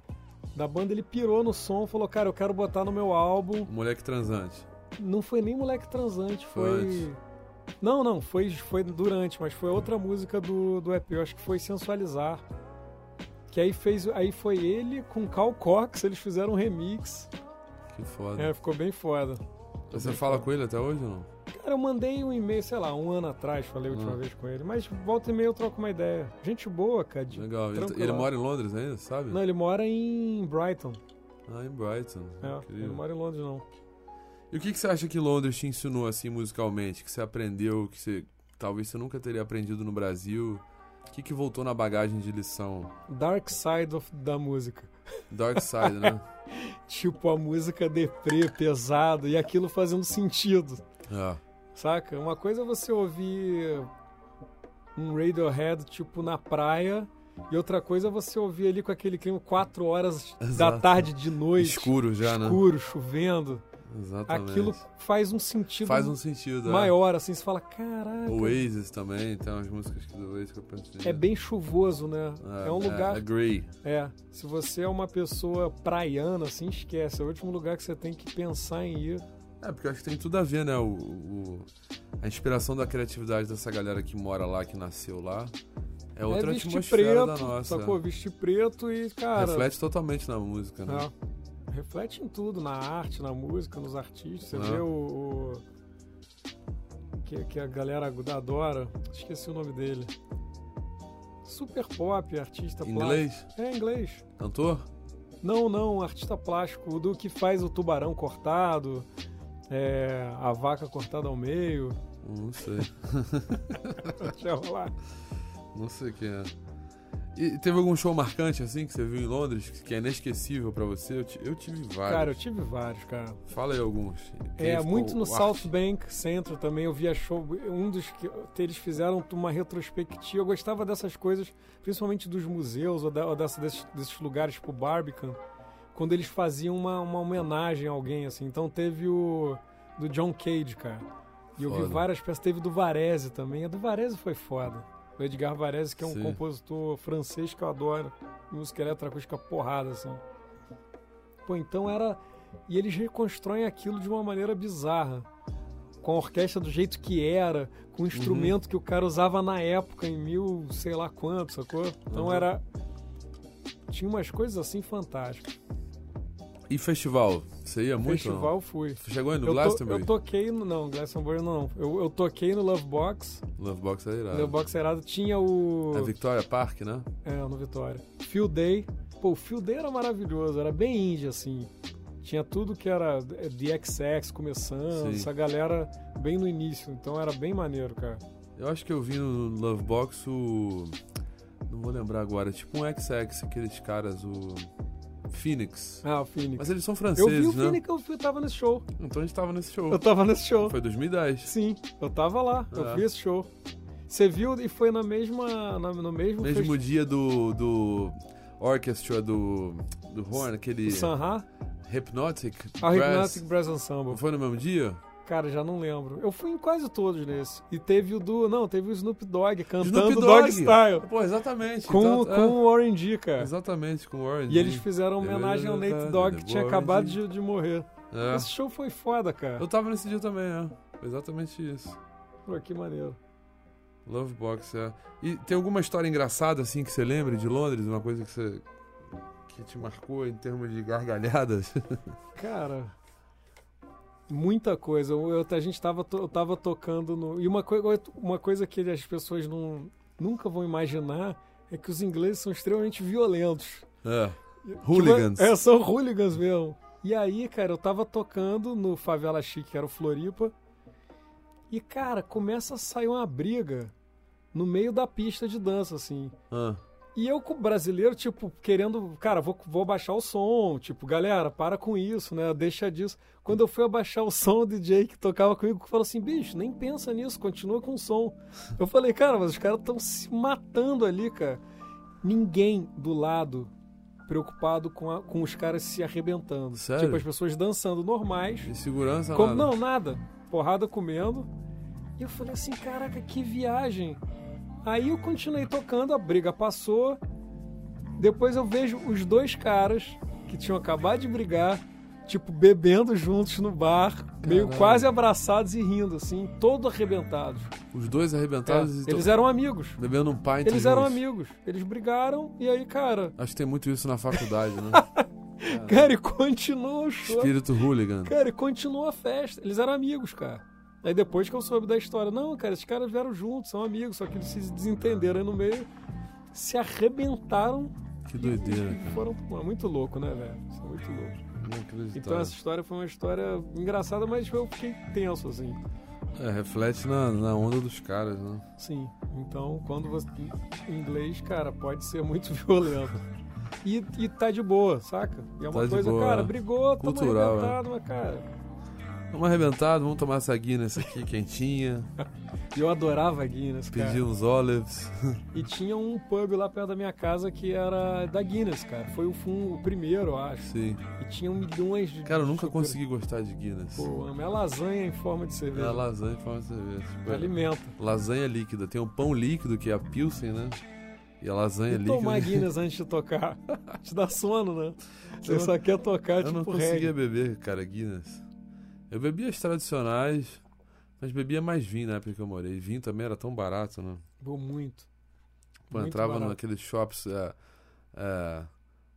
da banda ele pirou no som, falou, cara, eu quero botar no meu álbum... Moleque Transante. Não foi nem Moleque Transante, foi... foi... Não, não, foi, foi durante, mas foi outra música do, do EP, eu acho que foi Sensualizar. Que aí fez, aí foi ele com Cal Cox, eles fizeram um remix. Que foda. É, ficou bem foda. Você fala foda. com ele até hoje ou não? Cara, eu mandei um e-mail, sei lá, um ano atrás, falei a última ah. vez com ele. Mas volta e meia eu troco uma ideia. Gente boa, cara. Legal. Ele, ele, mora em Londres ainda, sabe? Não, ele mora em Brighton. Ah, em Brighton. É, ele não mora em Londres, não. E o que, que você acha que Londres te ensinou, assim, musicalmente? Que você aprendeu, que você talvez você nunca teria aprendido no Brasil? O que, que voltou na bagagem de lição? Dark side of, da música. Dark side, né? tipo, a música deprê, pesado, e aquilo fazendo sentido. É. Saca? Uma coisa é você ouvir um Radiohead, tipo, na praia, e outra coisa é você ouvir ali com aquele clima 4 horas Exato. da tarde, de noite. Escuro já, escuro, né? Escuro, chovendo. Exatamente. Aquilo faz um sentido Faz um sentido, é. maior, é. assim, você fala, caraca. Oasis também, tem umas músicas do Oasis que eu penso É bem chuvoso, né? É, é um lugar... É, agree. É, se você é uma pessoa praiana, assim, esquece. É o último lugar que você tem que pensar em ir. É, porque eu acho que tem tudo a ver, né? O, o, a inspiração da criatividade dessa galera que mora lá, que nasceu lá. É outra é atmosfera preto, da nossa. Sacou? Vestir preto e, cara. Reflete totalmente na música, né? É. Reflete em tudo, na arte, na música, nos artistas. Você é. vê o. o que, que a galera adora. Esqueci o nome dele. Super pop, artista inglês? plástico. É, inglês. Cantor? Não, não, artista plástico, do que faz o tubarão cortado. É, a vaca cortada ao meio. Não sei. Deixa eu rolar. Não sei quem é. E teve algum show marcante assim que você viu em Londres que é inesquecível para você? Eu, eu, tive vários. Cara, eu tive vários, cara. Fala aí alguns. Quem é, muito no South Bank Centro também eu via show. Um dos que eles fizeram uma retrospectiva. Eu gostava dessas coisas, principalmente dos museus ou, da, ou dessa, desses, desses lugares tipo Barbican quando eles faziam uma, uma homenagem a alguém, assim. Então teve o do John Cage, cara. E eu vi várias peças. Teve do Varese também. A do Varese foi foda. O Edgar Varese, que é um Sim. compositor francês que eu adoro. Música eletroacústica porrada, assim. Pô, então era... E eles reconstroem aquilo de uma maneira bizarra. Com a orquestra do jeito que era, com o instrumento uhum. que o cara usava na época, em mil, sei lá quanto, sacou? Então uhum. era... Tinha umas coisas assim fantásticas. E festival? Você ia muito? Festival não? fui. Chegou aí no eu Glastonbury? To, eu toquei no. Não, Glastonbury não. Eu, eu toquei no Lovebox. Lovebox é irado. Lovebox é irado. Tinha o. A Victoria Park, né? É, no Vitória. Field Day. Pô, o Field Day era maravilhoso. Era bem indie, assim. Tinha tudo que era The XX começando, Sim. essa galera bem no início. Então era bem maneiro, cara. Eu acho que eu vi no Lovebox o. Não vou lembrar agora, tipo um XX, aqueles caras, o. Phoenix. Ah, o Phoenix. Mas eles são franceses? Eu vi o né? Phoenix, eu, eu tava nesse show. Então a gente tava nesse show. Eu tava nesse show. Foi 2010. Sim, eu tava lá, eu vi esse show. Você viu e foi na mesma, na, no mesmo... Mesmo fest... dia do, do orchestra do, do Horn, aquele... Sanha? Hypnotic A Brass. Hypnotic Brass Ensemble. Foi no mesmo dia? Cara, já não lembro. Eu fui em quase todos nesse. E teve o do. Não, teve o Snoop Dogg cantando Snoop Dogg. Dog Style. Pô, exatamente. Com, então, com é. o Warren G, cara. Exatamente, com o Warren G. E eles fizeram homenagem ao Nate Dogg que tinha acabado de, de morrer. É. Esse show foi foda, cara. Eu tava nesse dia também, é. Exatamente isso. Pô, que maneiro. Lovebox, é. E tem alguma história engraçada, assim, que você lembre de Londres? Uma coisa que você. que te marcou em termos de gargalhadas? Cara muita coisa. Eu, a gente tava, eu tava tocando no. E uma, coi uma coisa que as pessoas não, nunca vão imaginar é que os ingleses são extremamente violentos. É. Hooligans. É, são hooligans mesmo. E aí, cara, eu tava tocando no Favela Chique, que era o Floripa. E, cara, começa a sair uma briga no meio da pista de dança, assim. Ah. E eu, como brasileiro, tipo, querendo, cara, vou, vou baixar o som, tipo, galera, para com isso, né? Deixa disso. Quando eu fui abaixar o som, o DJ que tocava comigo falou assim: bicho, nem pensa nisso, continua com o som. Eu falei, cara, mas os caras estão se matando ali, cara. Ninguém do lado preocupado com, a, com os caras se arrebentando. Sério? Tipo, as pessoas dançando normais. De segurança, como, nada. Não, nada. Porrada comendo. E eu falei assim, caraca, que viagem. Aí eu continuei tocando, a briga passou. Depois eu vejo os dois caras que tinham acabado de brigar, tipo, bebendo juntos no bar, Caralho. meio quase abraçados e rindo, assim, todo arrebentados. Os dois arrebentados? É, eles eram amigos. Bebendo um pint Eles eram amigos. Eles brigaram e aí, cara... Acho que tem muito isso na faculdade, né? cara, e continuou o show. Espírito hooligan. Cara, e continuou a festa. Eles eram amigos, cara. Aí depois que eu soube da história, não, cara, esses caras vieram juntos, são amigos, só que eles se desentenderam aí no meio, se arrebentaram. Que doideira, cara. Foram é muito louco, né, velho? Isso é muito louco. Então essa história foi uma história engraçada, mas eu fiquei tenso, assim. É, reflete na, na onda dos caras, né? Sim. Então, quando você. Em inglês, cara, pode ser muito violento. E, e tá de boa, saca? E é uma tá coisa, cara, brigou, Cultural, tamo arrebentado, é. mas, cara Vamos arrebentado, vamos tomar essa Guinness aqui quentinha. Eu adorava Guinness, cara. Pedi uns olives. E tinha um pub lá perto da minha casa que era da Guinness, cara. Foi o, o primeiro, eu acho. Sim. E tinha milhões de. Cara, eu nunca super... consegui gostar de Guinness. Pô, é lasanha em forma de cerveja. É lasanha em forma de cerveja. Tipo, Alimenta. Lasanha líquida. Tem o pão líquido, que é a Pilsen, né? E a lasanha e líquida. tomar Guinness antes de tocar. Te dá sono, né? Você eu, só quer tocar, eu tipo, Eu não conseguia beber, cara, Guinness. Eu bebia as tradicionais, mas bebia mais vinho na época que eu morei. Vinho também era tão barato, né? Bom, muito. Pô, muito entrava barato. naqueles shops é, é,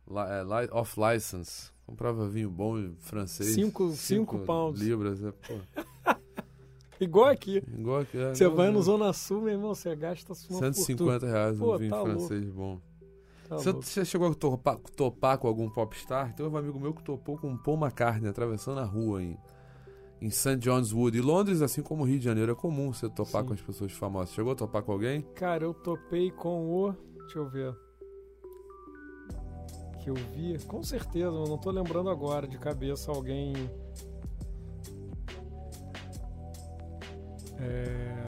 é, off license, comprava vinho bom francês. Cinco, cinco, cinco pounds. libras. É, Igual aqui. Igual aqui. É, você vai no Zona Sul, meu irmão, você gasta uma 150 fortuna. reais um vinho tá francês louco. bom. Tá você, você, chegou a topar, topar, com algum popstar? Tem um amigo meu que topou com um Paul McCartney atravessando a rua em em St. John's Wood. E Londres, assim como Rio de Janeiro, é comum você topar Sim. com as pessoas famosas. Chegou a topar com alguém? Cara, eu topei com o. Deixa eu ver. Que eu vi. Com certeza, eu não tô lembrando agora de cabeça alguém. É.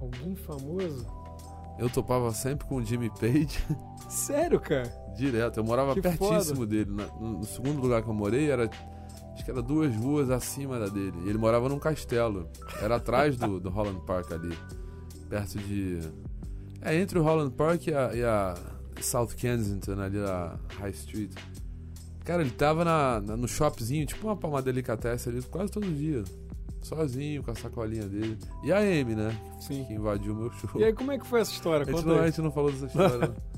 Alguém famoso? Eu topava sempre com o Jimmy Page. Sério, cara? Direto. Eu morava que pertíssimo foda. dele. No, segundo lugar que eu morei, era. Acho que era duas ruas acima da dele. E ele morava num castelo. Era atrás do, do Holland Park ali. Perto de. É, entre o Holland Park e a, e a South Kensington, ali a High Street. Cara, ele tava na, na, no shopzinho, tipo uma palma delicatessen ali, quase todo dia. Sozinho, com a sacolinha dele. E a Amy, né? Sim. Que invadiu o meu show. E aí, como é que foi essa história? A gente, não, a gente não falou dessa história.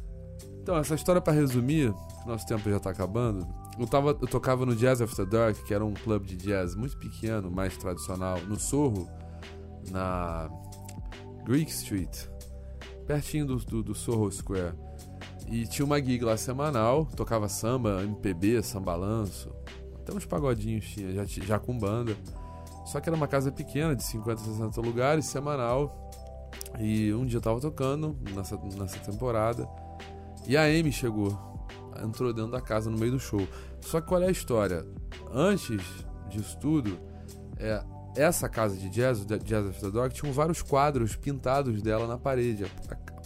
Então, essa história para resumir, nosso tempo já tá acabando. Eu, tava, eu tocava no Jazz After Dark, que era um clube de jazz muito pequeno, mais tradicional, no Sorro, na Greek Street, pertinho do, do, do Sorro Square. E tinha uma gig lá semanal, tocava samba, MPB, sambalanço, até uns pagodinhos tinha, já, já com banda. Só que era uma casa pequena, de 50, 60 lugares, semanal. E um dia eu tava tocando nessa, nessa temporada. E a Amy chegou, entrou dentro da casa no meio do show. Só que qual é a história? Antes disso tudo, é, essa casa de jazz, Jazz After Dark, tinham vários quadros pintados dela na parede.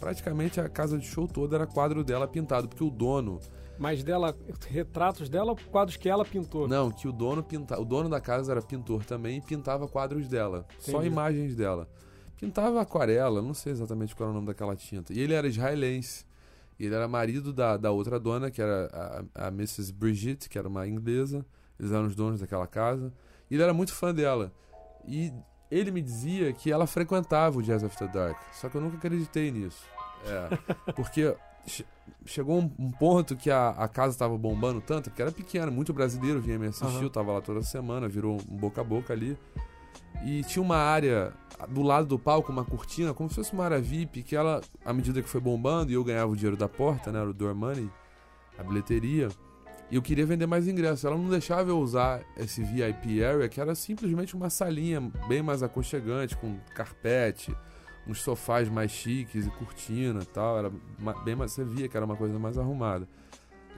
Praticamente a casa de show toda era quadro dela pintado, porque o dono. Mas dela, retratos dela ou quadros que ela pintou? Não, que o dono pinta, o dono da casa era pintor também e pintava quadros dela, Entendi. só imagens dela. Pintava aquarela, não sei exatamente qual era o nome daquela tinta. E ele era israelense. Ele era marido da, da outra dona, que era a, a Mrs. Brigitte, que era uma inglesa. Eles eram os donos daquela casa. E ele era muito fã dela. E ele me dizia que ela frequentava o Jazz After Dark. Só que eu nunca acreditei nisso. É, porque chegou um, um, ponto que a, a casa estava bombando tanto, porque era pequena, muito brasileiro vinha me assistir, uhum. eu tava lá toda semana, virou um boca a boca ali. E tinha uma área do lado do palco, uma cortina, como se fosse uma área VIP, que ela, à medida que foi bombando, e eu ganhava o dinheiro da porta, né? Era o door money, a bilheteria. E eu queria vender mais ingressos. Ela não deixava eu usar esse VIP area, que era simplesmente uma salinha bem mais aconchegante, com carpete, uns sofás mais chiques e cortina e tal. Era bem mais, você via que era uma coisa mais arrumada.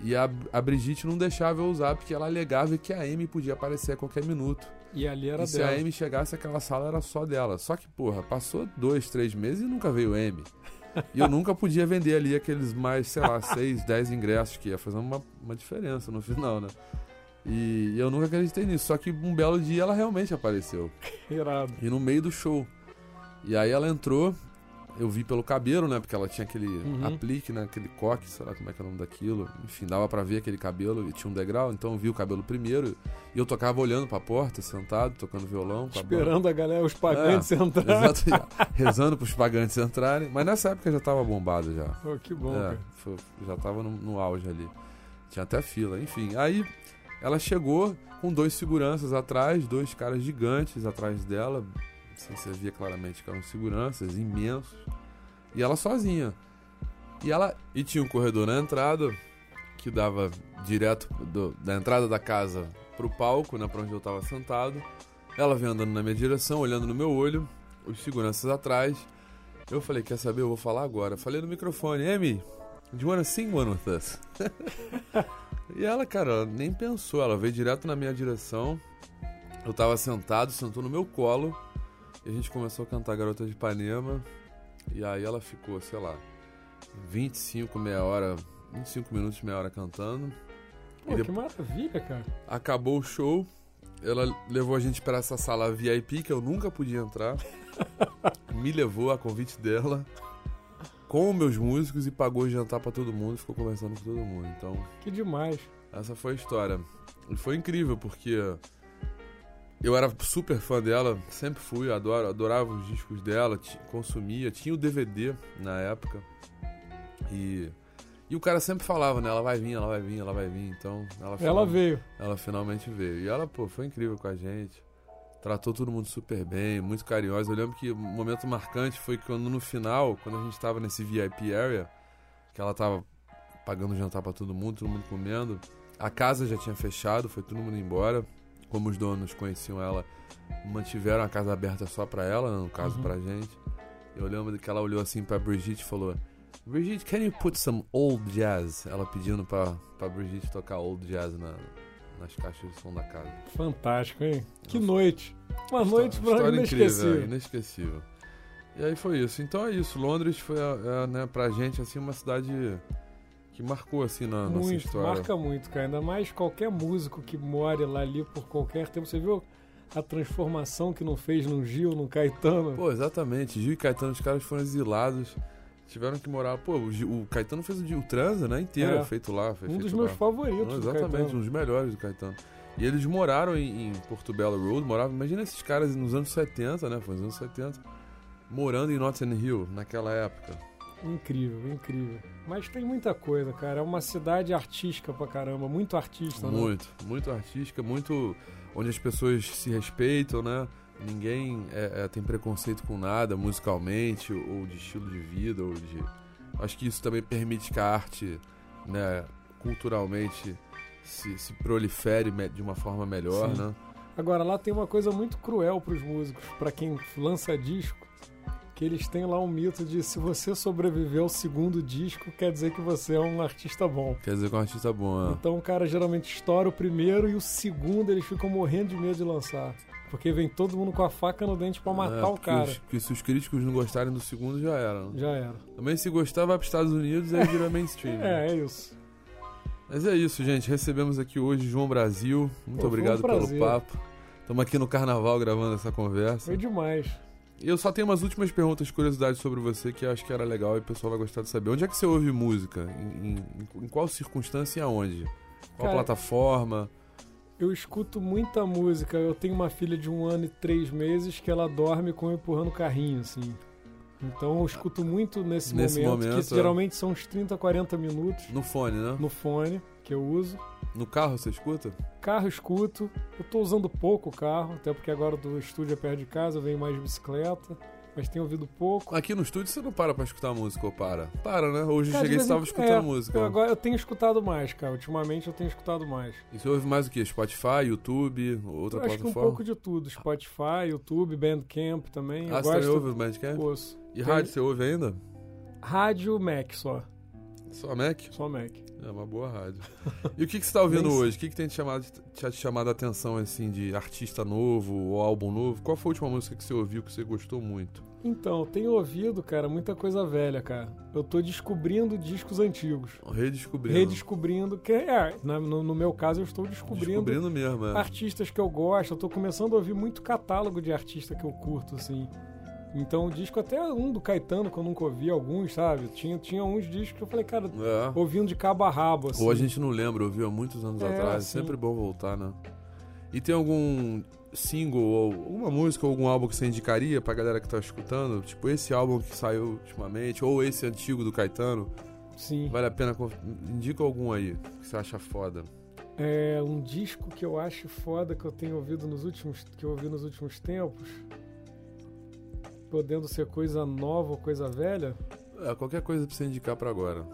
E a, a Brigitte não deixava eu usar porque ela alegava que a Amy podia aparecer a qualquer minuto. E ali era e dela. se a Amy chegasse, aquela sala era só dela. Só que, porra, passou dois, três meses e nunca veio Amy. e eu nunca podia vender ali aqueles mais, sei lá, seis, dez ingressos que ia fazer uma, uma diferença no final, né? E eu nunca acreditei nisso. Só que um belo dia ela realmente apareceu. Irado. E no meio do show. E aí ela entrou eu vi pelo cabelo, né? Porque ela tinha aquele uhum. aplique, né? Aquele coque, sei lá como é que é o nome daquilo. Enfim, dava para ver aquele cabelo e tinha um degrau. Então eu vi o cabelo primeiro e eu tocava olhando pra porta, sentado, tocando violão. Esperando a, a, galera, os pagantes é, entrarem. Exato, rezando pros pagantes entrarem. Mas nessa época já tava bombado já. Oh, que bom, é, foi, já tava no, no auge ali. Tinha até fila, enfim. Aí ela chegou com dois seguranças atrás, dois caras gigantes atrás dela, Assim, você via claramente que eram seguranças imensos. E ela sozinha. E ela e tinha um corredor na entrada que dava direto do, da entrada da casa pro palco, né, para onde eu estava sentado. Ela veio andando na minha direção, olhando no meu olho, os seguranças atrás. Eu falei, quer saber? Eu vou falar agora. Falei no microfone, Amy, do you wanna sing one with us? e ela, cara, nem pensou, ela veio direto na minha direção. Eu tava sentado, sentou no meu colo e a gente começou a cantar Garota de Ipanema. E aí ela ficou, sei lá, 25, meia hora, 25 minutos, meia hora cantando. Pô, que maravilha, cara. Acabou o show. Ela levou a gente para essa sala VIP que eu nunca podia entrar. Me levou a convite dela com meus músicos e pagou jantar para todo mundo, ficou conversando com todo mundo. Então, que demais. Essa foi a história. E foi incrível porque eu era super fã dela, sempre fui, adoro, adorava os discos dela, consumia, tinha o DVD na época. E, e o cara sempre falava, né? Ela vai vir, ela vai vir, ela vai vir. Então, ela, ela veio. Ela finalmente veio. E ela, pô, foi incrível com a gente. Tratou todo mundo super bem, muito carinhosa. Eu lembro que um momento marcante foi quando no final, quando a gente estava nesse VIP area, que ela tava pagando jantar para todo mundo, todo mundo comendo. A casa já tinha fechado, foi todo mundo embora como os donos conheciam ela, mantiveram a casa aberta só para ela, no caso uhum. pra gente. Eu lembro que ela olhou assim pra Brigitte e falou: Brigitte, can you put some old jazz? Ela pedindo pra, pra Brigitte tocar old jazz na, nas caixas de som da casa. Fantástico, hein? Que Nossa. noite! Uma noite pra inesquecível. Incrível, é, inesquecível. E aí foi isso. Então é isso. Londres foi, é, né, pra gente, assim, uma cidade que marcou assim na muito, nossa história. Marca muito, cara. Ainda mais qualquer músico que more lá ali por qualquer tempo. Você viu a transformação que não fez no Gil, no Caetano? Pô, exatamente. Gil e Caetano, os caras foram exilados. Tiveram que morar. Pô, o, Gil, o Caetano fez o, o transa, né? Inteiro é. feito lá. um dos meus lá. favoritos. Não, exatamente, um dos melhores do Caetano. E eles moraram em, em Porto Belo Road, moravam, imagina esses caras nos anos 70, né? Foi nos anos 70, morando em Notting Hill, naquela época. Incrível, incrível. Mas tem muita coisa, cara. É uma cidade artística pra caramba, muito artista, muito, né? Muito, muito artística, muito onde as pessoas se respeitam, né? Ninguém é, é, tem preconceito com nada musicalmente, ou de estilo de vida, ou de Acho que isso também permite que a arte, né, culturalmente, se, se prolifere de uma forma melhor, Sim. né? Agora, lá tem uma coisa muito cruel para os músicos, para quem lança disco, que eles têm lá um mito de se você sobreviver ao segundo disco, quer dizer que você é um artista bom. Quer dizer que é um artista bom, é. Então o cara geralmente estoura o primeiro e o segundo eles ficam morrendo de medo de lançar. Porque vem todo mundo com a faca no dente para matar é, o cara. Os, porque se os críticos não gostarem do segundo, já era. Já era. Também se gostar, vai para os Estados Unidos e aí vira mainstream. é, é isso. Mas é isso, gente. Recebemos aqui hoje João Brasil. Muito Pô, obrigado um pelo papo. Estamos aqui no carnaval gravando essa conversa. Foi demais. Eu só tenho umas últimas perguntas, curiosidades sobre você que acho que era legal e o pessoal vai gostar de saber. Onde é que você ouve música? Em, em, em qual circunstância e aonde? Qual Cara, plataforma? Eu escuto muita música. Eu tenho uma filha de um ano e três meses que ela dorme com eu empurrando carrinho, assim. Então eu escuto muito nesse, nesse momento, momento, que é. geralmente são uns 30, 40 minutos. No fone, né? No fone, que eu uso. No carro você escuta? Carro escuto. Eu tô usando pouco o carro, até porque agora do estúdio é perto de casa, eu venho mais de bicicleta. Mas tenho ouvido pouco. Aqui no estúdio você não para pra escutar música ou para? Para, né? Hoje eu cheguei e estava escutando é, música. Eu, agora eu tenho escutado mais, cara. Ultimamente eu tenho escutado mais. E você ouve mais o quê? Spotify, YouTube, outra eu acho plataforma? Que um pouco de tudo. Spotify, YouTube, Bandcamp também. Ah, eu você gosto... ouve o Bandcamp? Ouço. E Tem... rádio você ouve ainda? Rádio Mac só. Só Mac? Só Mac. É uma boa rádio. E o que, que você está ouvindo hoje? O que, que tem te chamado, te chamado a atenção assim de artista novo ou álbum novo? Qual foi a última música que você ouviu que você gostou muito? Então, tenho ouvido, cara, muita coisa velha, cara. Eu tô descobrindo discos antigos. Redescobrindo. Redescobrindo, que é, no, no meu caso, eu estou descobrindo. Descobrindo mesmo, é. Artistas que eu gosto. Eu tô começando a ouvir muito catálogo de artista que eu curto, assim. Então o disco, até um do Caetano, que eu nunca ouvi, alguns, sabe? Tinha, tinha uns discos que eu falei, cara, é. ouvindo de cabo a rabo, assim. Ou a gente não lembra, ouviu há muitos anos é, atrás. Assim. Sempre bom voltar, né? E tem algum single ou uma música ou algum álbum que você indicaria pra galera que tá escutando? Tipo, esse álbum que saiu ultimamente, ou esse antigo do Caetano? Sim. Vale a pena. Indica algum aí que você acha foda. É um disco que eu acho foda que eu tenho ouvido nos últimos. que eu ouvi nos últimos tempos podendo ser coisa nova ou coisa velha? É, qualquer coisa pra você indicar para agora.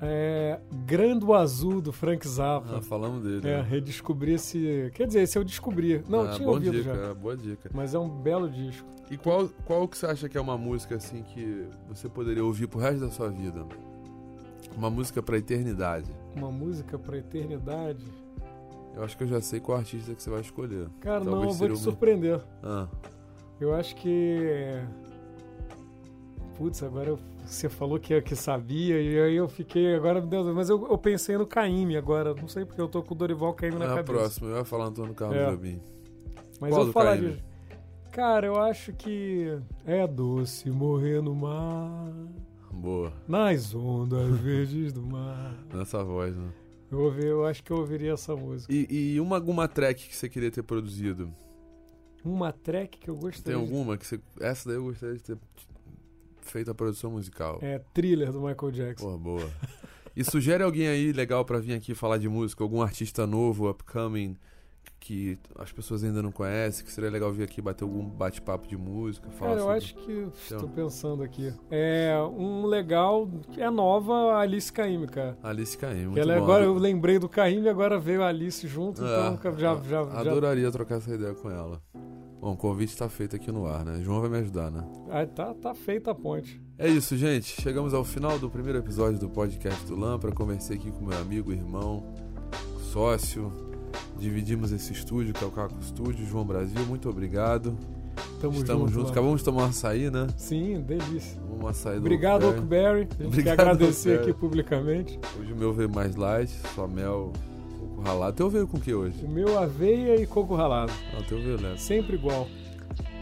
É, Grando Azul do Frank Zappa. Ah, falamos dele. É, né? redescobri esse. Quer dizer, esse eu descobri. Não, ah, tinha ouvido dica, já. É, boa dica. Mas é um belo disco. E qual, qual que você acha que é uma música assim que você poderia ouvir pro resto da sua vida? Uma música pra eternidade. Uma música pra eternidade? Eu acho que eu já sei qual artista que você vai escolher. Cara, Talvez não, eu vou te surpreender. Ah. Eu acho que. Putz, agora você falou que, que sabia, e aí eu fiquei. Agora, Deus, mas eu, eu pensei no Caime agora. Não sei porque eu tô com o Dorival Caime na é cabeça. próximo, eu ia falar Antônio Carlos é. Jobim. Mas Qual eu vou falar de. Cara, eu acho que é doce morrer no mar. Boa. Nas ondas verdes do mar. Nessa voz, né? Eu, ouvi, eu acho que eu ouviria essa música. E, e uma, alguma track que você queria ter produzido? Uma track que eu gostaria. Tem alguma que você. Essa daí eu gostaria de ter feito a produção musical. É thriller do Michael Jackson. Pô, boa. E sugere alguém aí legal para vir aqui falar de música, algum artista novo, upcoming, que as pessoas ainda não conhecem, que seria legal vir aqui bater algum bate-papo de música? Falar Cara, eu sobre... acho que estou pensando aqui. É um legal, é nova a Alice Caymmi, cara. Alice Caymmi, muito ela bom. Agora eu lembrei do Caymmi, agora veio a Alice junto, é, então já, já, Adoraria já... trocar essa ideia com ela. Bom, o convite está feito aqui no ar, né? João vai me ajudar, né? Ah, tá, tá feita a ponte. É isso, gente. Chegamos ao final do primeiro episódio do podcast do Lampra. Conversei aqui com meu amigo, irmão, sócio. Dividimos esse estúdio, que é o Caco Estúdio. João Brasil, muito obrigado. Tamo Estamos juntos. Acabamos de tomar um açaí, né? Sim, delícia. Um açaí do Obrigado, Oakberry. A gente quer agradecer aqui publicamente. Hoje o meu veio mais light, só mel Coco ralado. Teu veio com o que hoje? O meu aveia e coco ralado. Ah, teu veio leve. Sempre igual.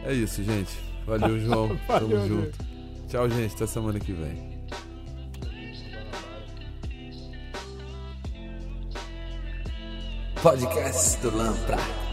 É isso, gente. Valeu, João. Valeu, Tamo junto. Tchau, gente. Até semana que vem. Podcast do Lampra.